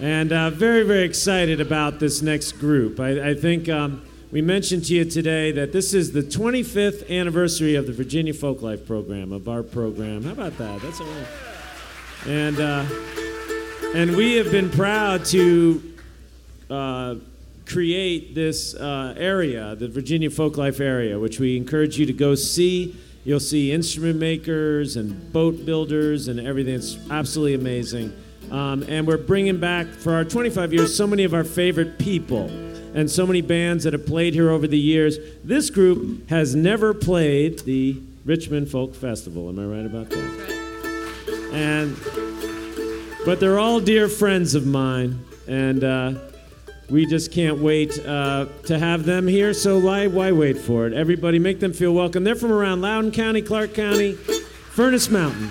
And uh, very, very excited about this next group. I, I think um, we mentioned to you today that this is the 25th anniversary of the Virginia Folklife program, of our program. How about that? That's right. And, uh, and we have been proud to uh, create this uh, area, the Virginia Folklife area, which we encourage you to go see. You'll see instrument makers and boat builders and everything. It's absolutely amazing. Um, and we're bringing back, for our 25 years, so many of our favorite people and so many bands that have played here over the years. This group has never played the Richmond Folk Festival. Am I right about that? And, but they're all dear friends of mine. And, uh, we just can't wait uh, to have them here. So why, why wait for it? Everybody, make them feel welcome. They're from around Loudoun County, Clarke County, Furnace Mountain.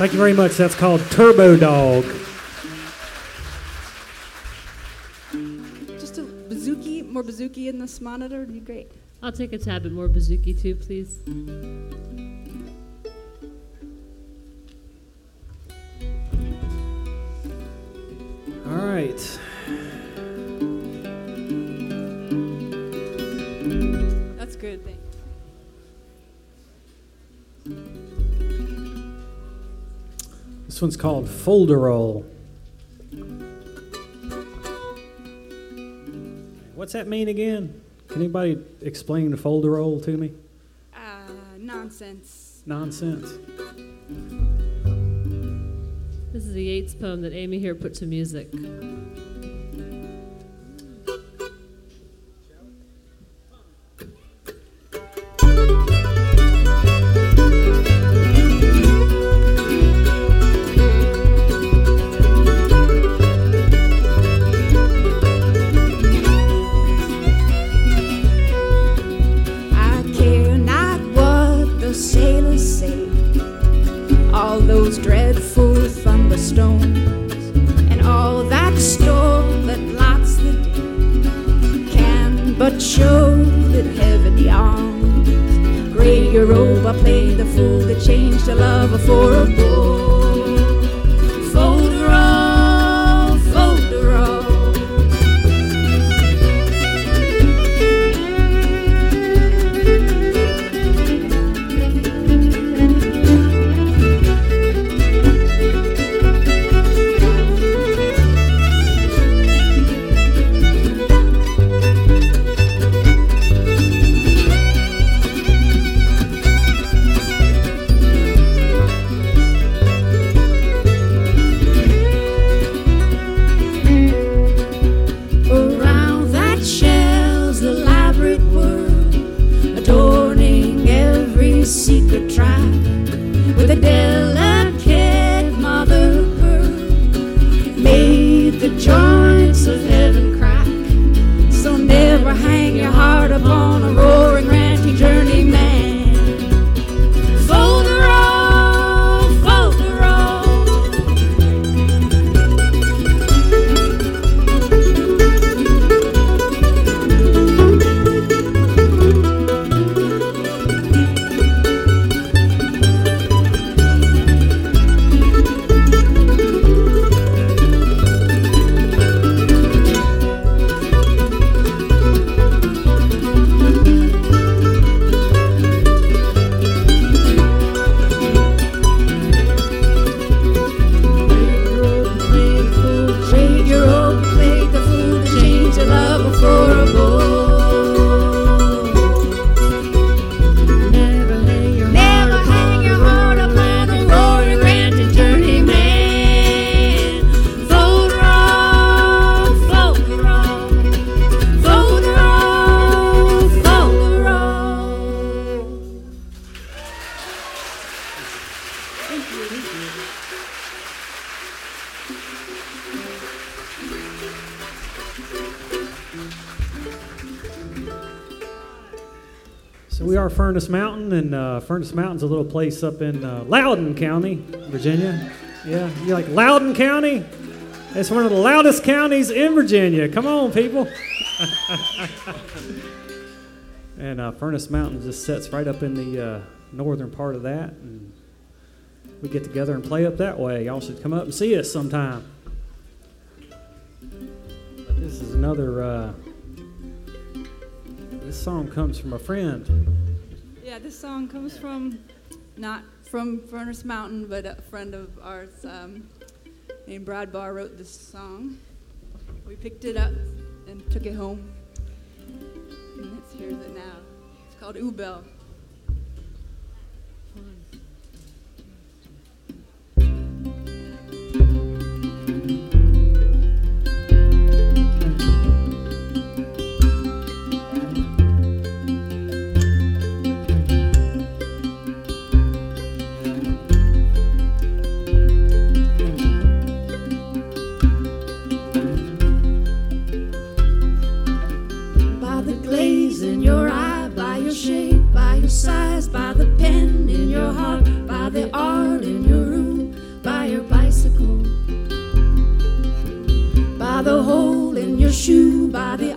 Thank you very much. That's called Turbo Dog. Just a bouzouki, more bouzouki in this monitor would be great. I'll take a tab at more bouzouki too, please. All right. That's good. Thank This one's called Folderol. What's that mean again? Can anybody explain the folderol to me? Uh, nonsense. Nonsense. This is a Yeats poem that Aimee here put to music. those dreadful thunderstorms and all that storm that lights the day can but show that heaven arms. Gray Europa played the fool that changed a lover for a boy. Furnace Mountain, and uh, Furnace Mountain's a little place up in uh, Loudoun County, Virginia. Yeah, you like Loudoun County? It's one of the loudest counties in Virginia. Come on, people. and uh, Furnace Mountain just sets right up in the uh, northern part of that, and we get together and play up that way. Y'all should come up and see us sometime. But this is another. Uh, this song comes from a friend. Yeah, this song comes from not from Furnace Mountain, but a friend of ours um, named Brad Barr wrote this song. We picked it up and took it home. And let's hear it now. It's called Ubel. Your by your size, by the pen in your heart, by the art in your room, by your bicycle, by the hole in your shoe, by the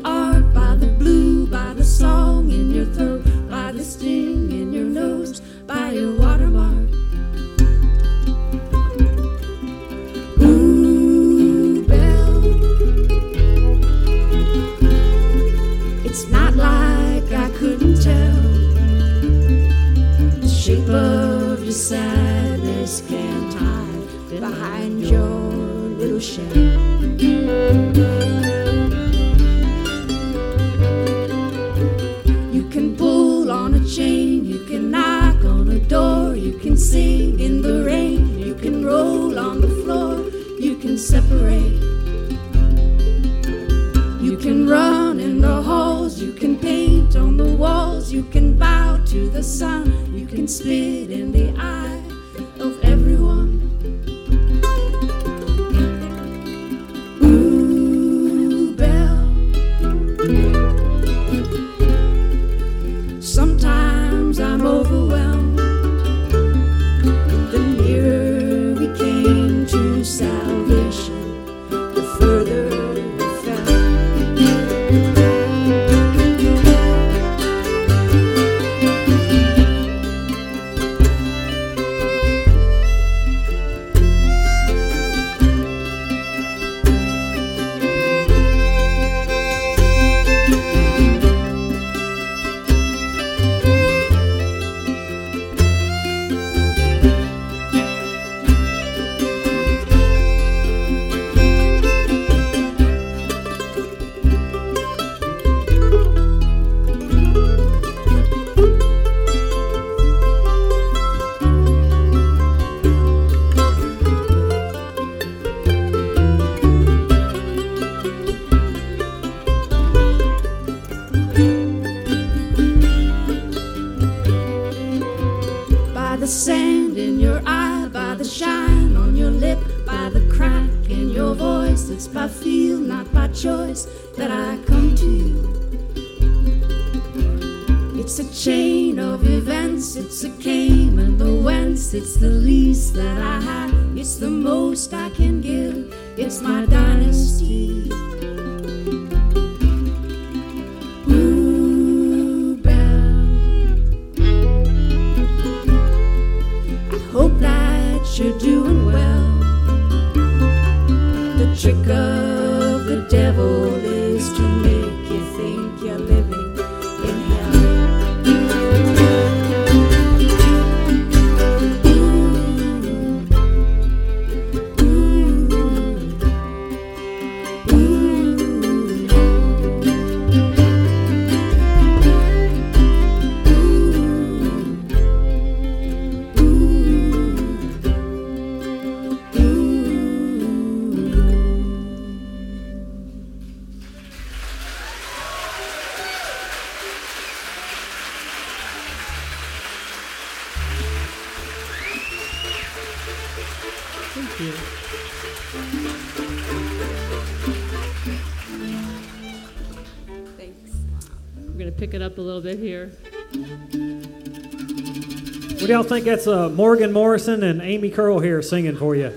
y'all think that's uh, Morgan Morrison and Aimee Curl here singing for you.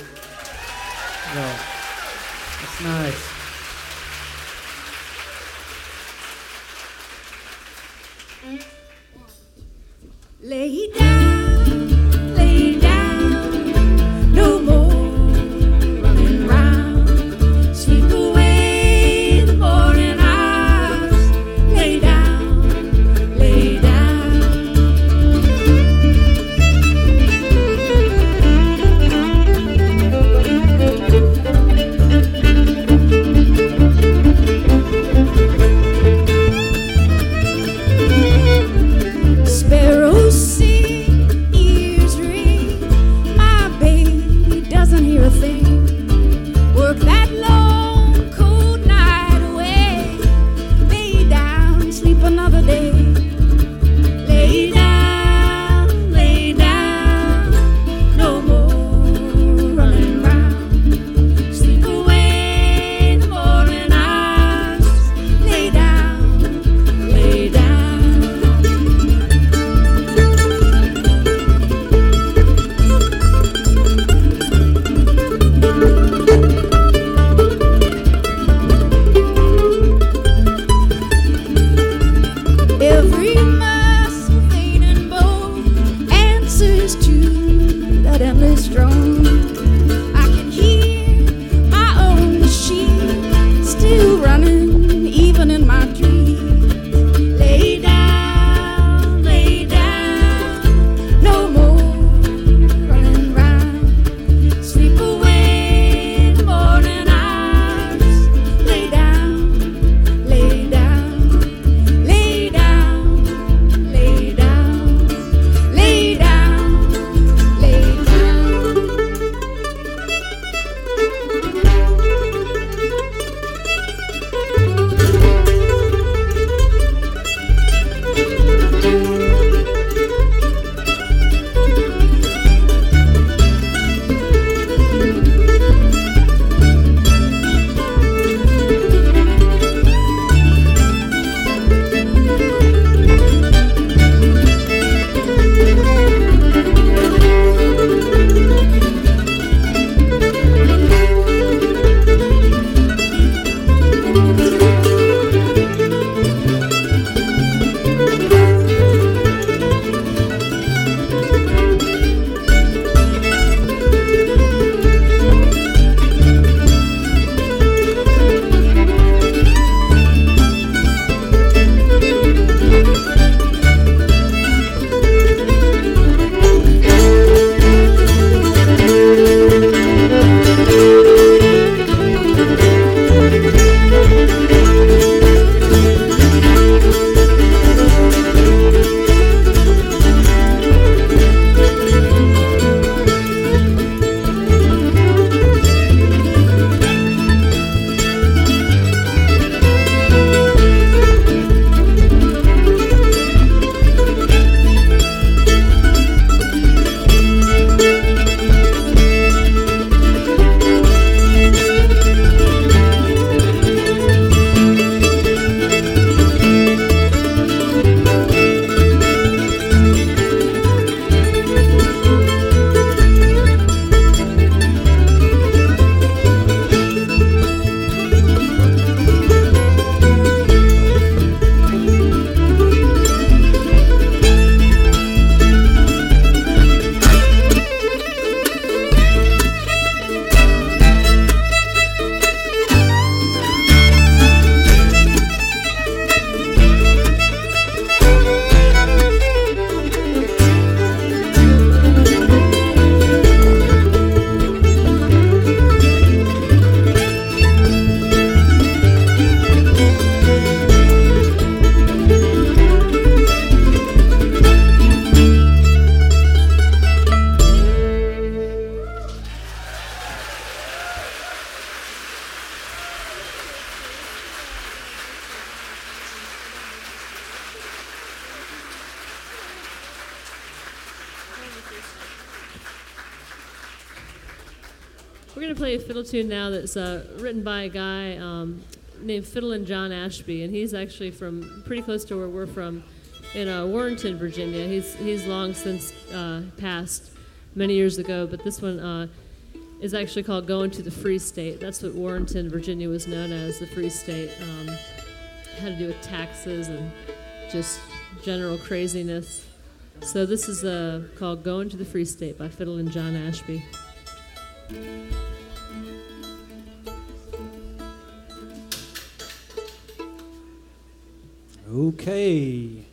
To play a fiddle tune now that's uh, written by a guy um, named Fiddlin' John Ashby, and he's actually from pretty close to where we're from in uh, Warrenton, Virginia. He's, he's long since uh, passed many years ago, but this one uh, is actually called Going to the Free State. That's what Warrenton, Virginia was known as, the Free State. Um, had to do with taxes and just general craziness. So this is uh, called Going to the Free State by Fiddlin' John Ashby. Okay.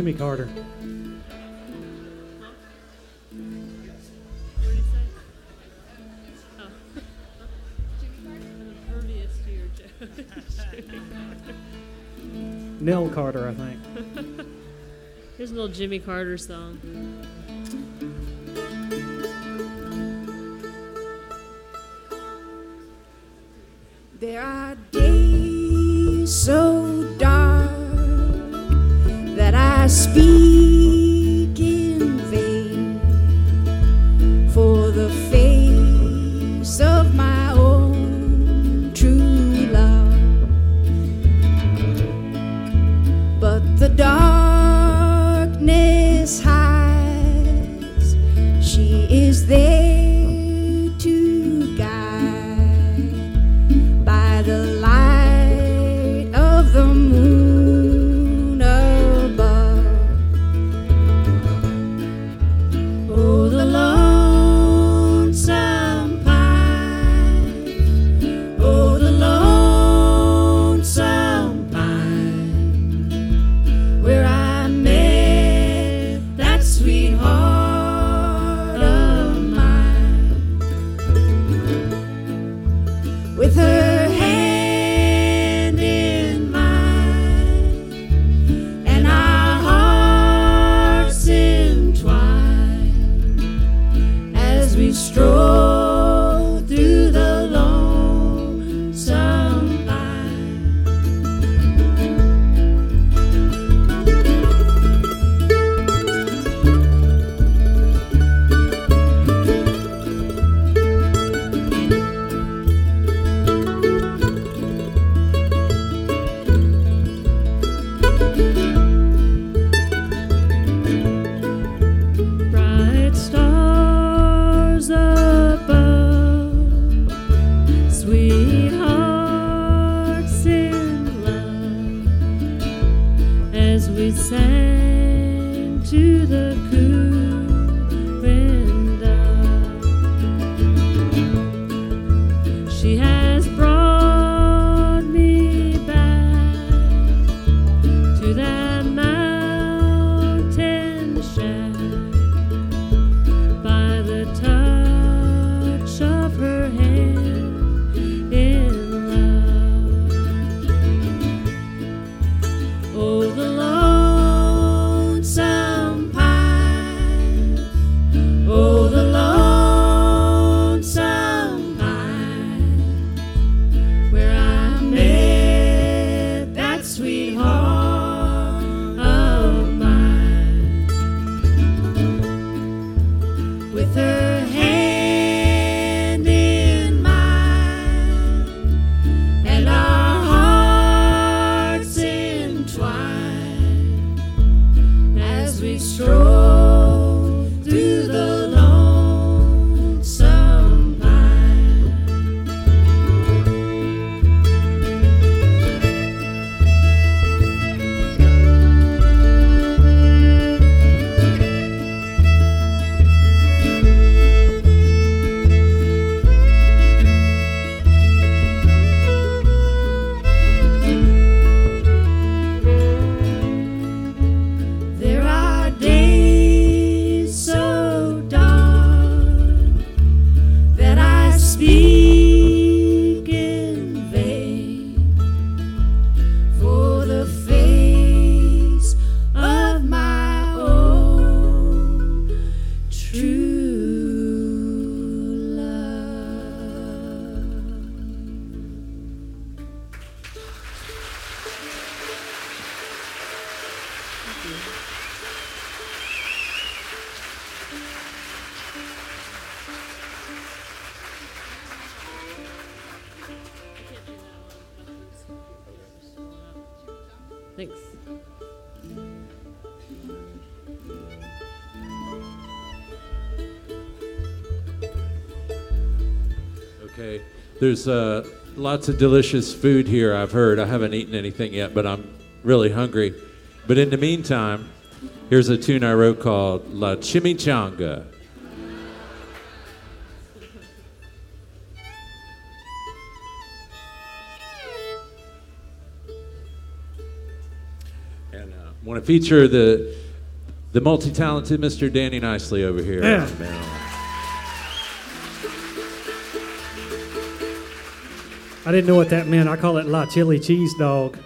Jimmy Carter. Nell Carter, I think. Here's a little Jimmy Carter song. There are days so I There's uh, lots of delicious food here, I've heard. I haven't eaten anything yet, but I'm really hungry. But in the meantime, here's a tune I wrote called La Chimichanga. And uh, want to feature the the multi-talented Mr. Danny Knicely over here. Yeah. I didn't know what that meant. I call it La Chili Cheese Dog.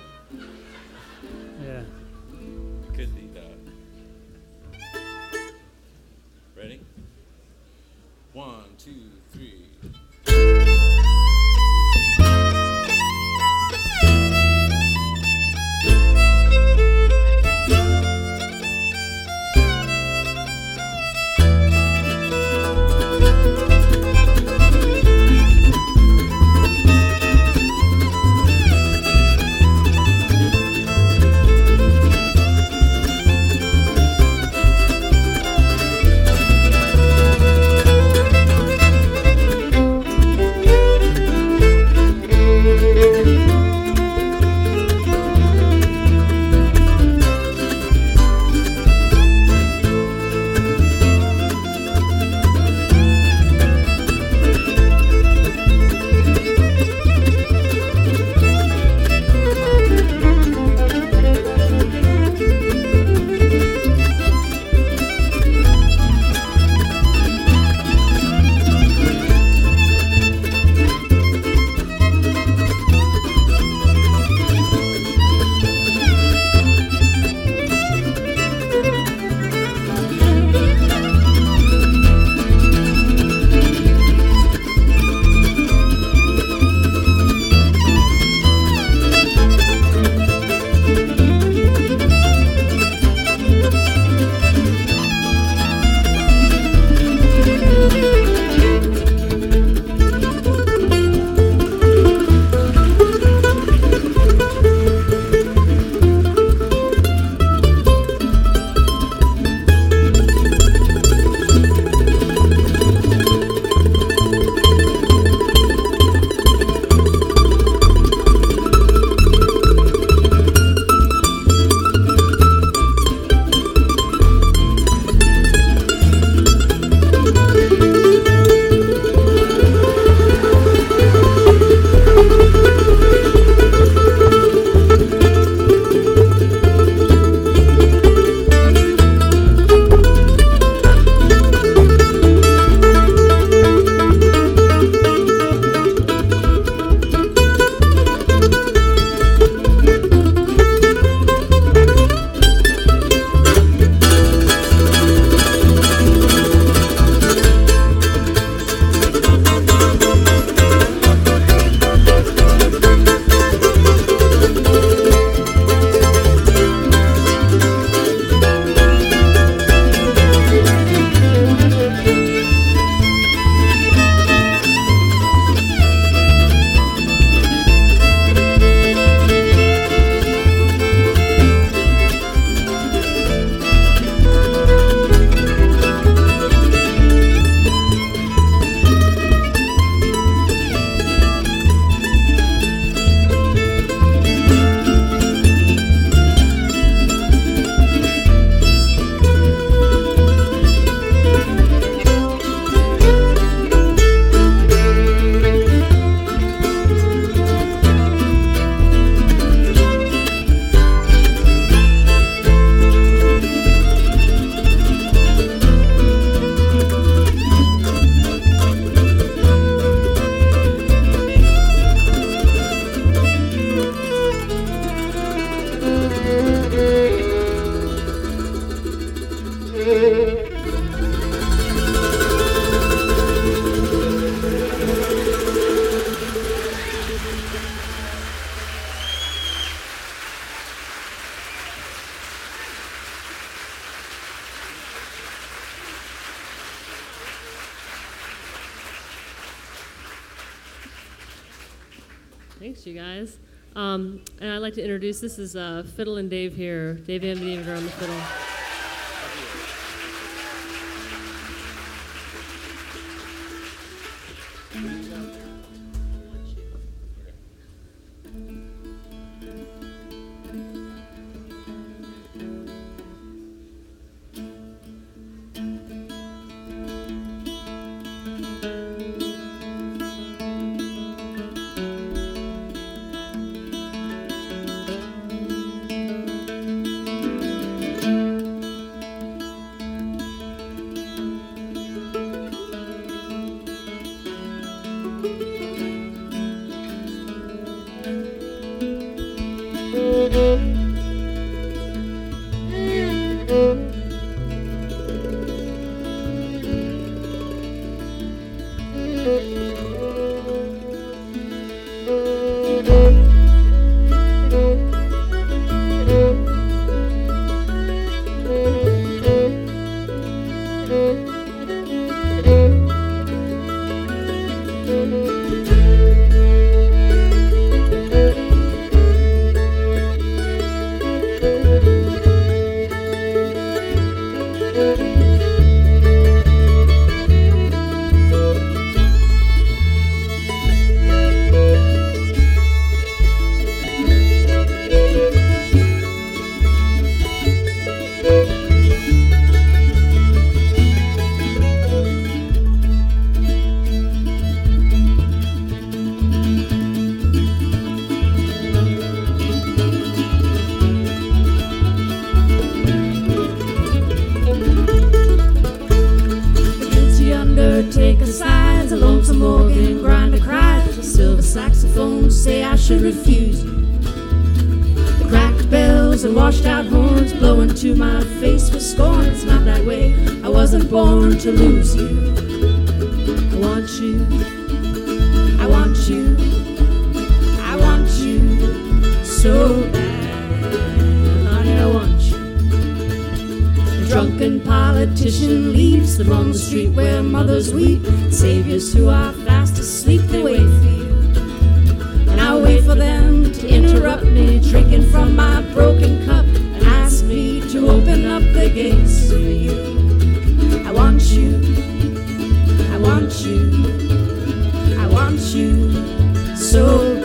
this is uh, Fiddle and Dave here. Dave Van Deventer on the fiddle. soon.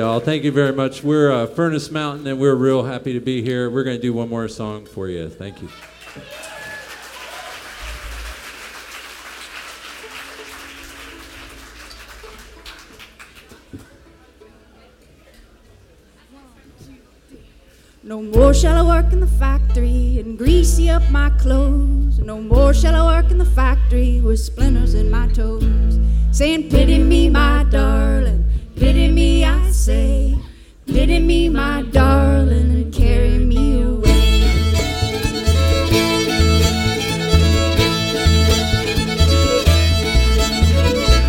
Y'all. Thank you very much. We're uh, Furnace Mountain, and we're real happy to be here. We're going to do one more song for you. Thank you. No more shall I work in the factory and greasy up my clothes. No more shall I work in the factory with splinters in my toes. Saying, Pity me, my darling, pity me, I say. Pity me, my darling, and carry me away.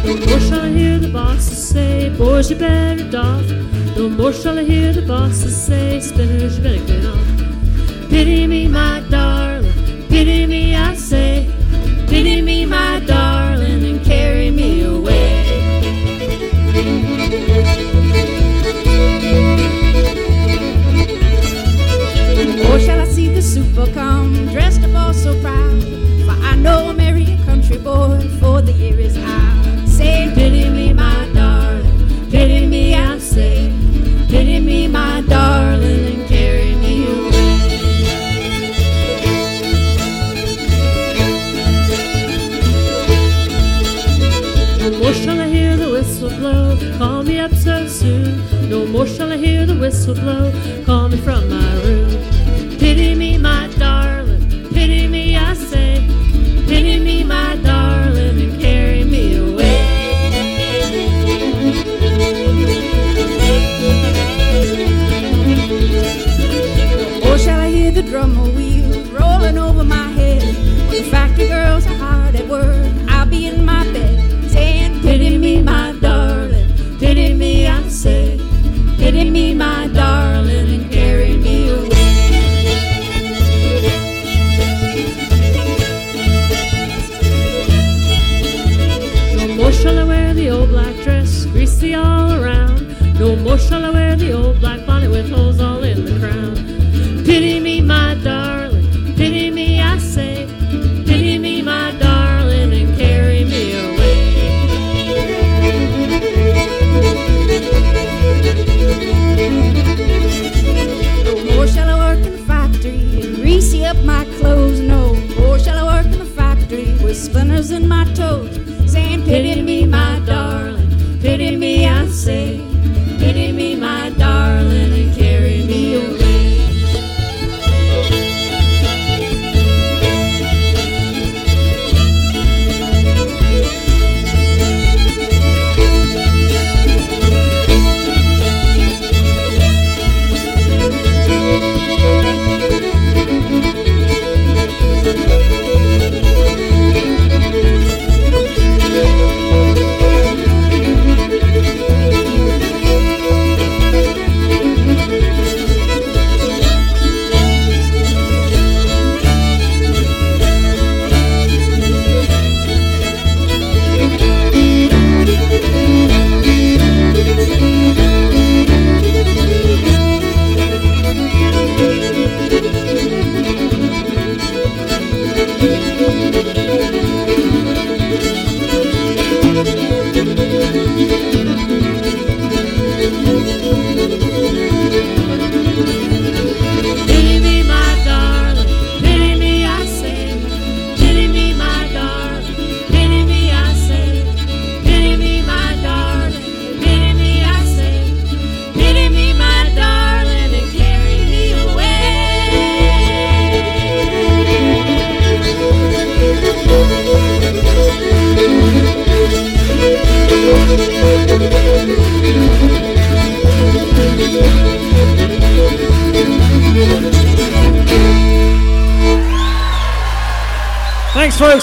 No more shall I hear the bosses say, boys, you better doff. No more shall I hear the bosses say, spinners, you better get off. Pity me, my darling, pity me, I say. Pity me, my darling, super come dressed up all so proud? For I know I marry a country boy, for the year is out. Saying, Pity me, my darling, pity me, I say. Pity me, my darling, and carry me away. No more shall I hear the whistle blow, call me up so soon. No more shall I hear the whistle blow,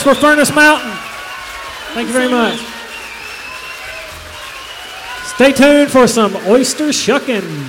for Furnace Mountain. Thank you very much. Stay tuned for some oyster shucking.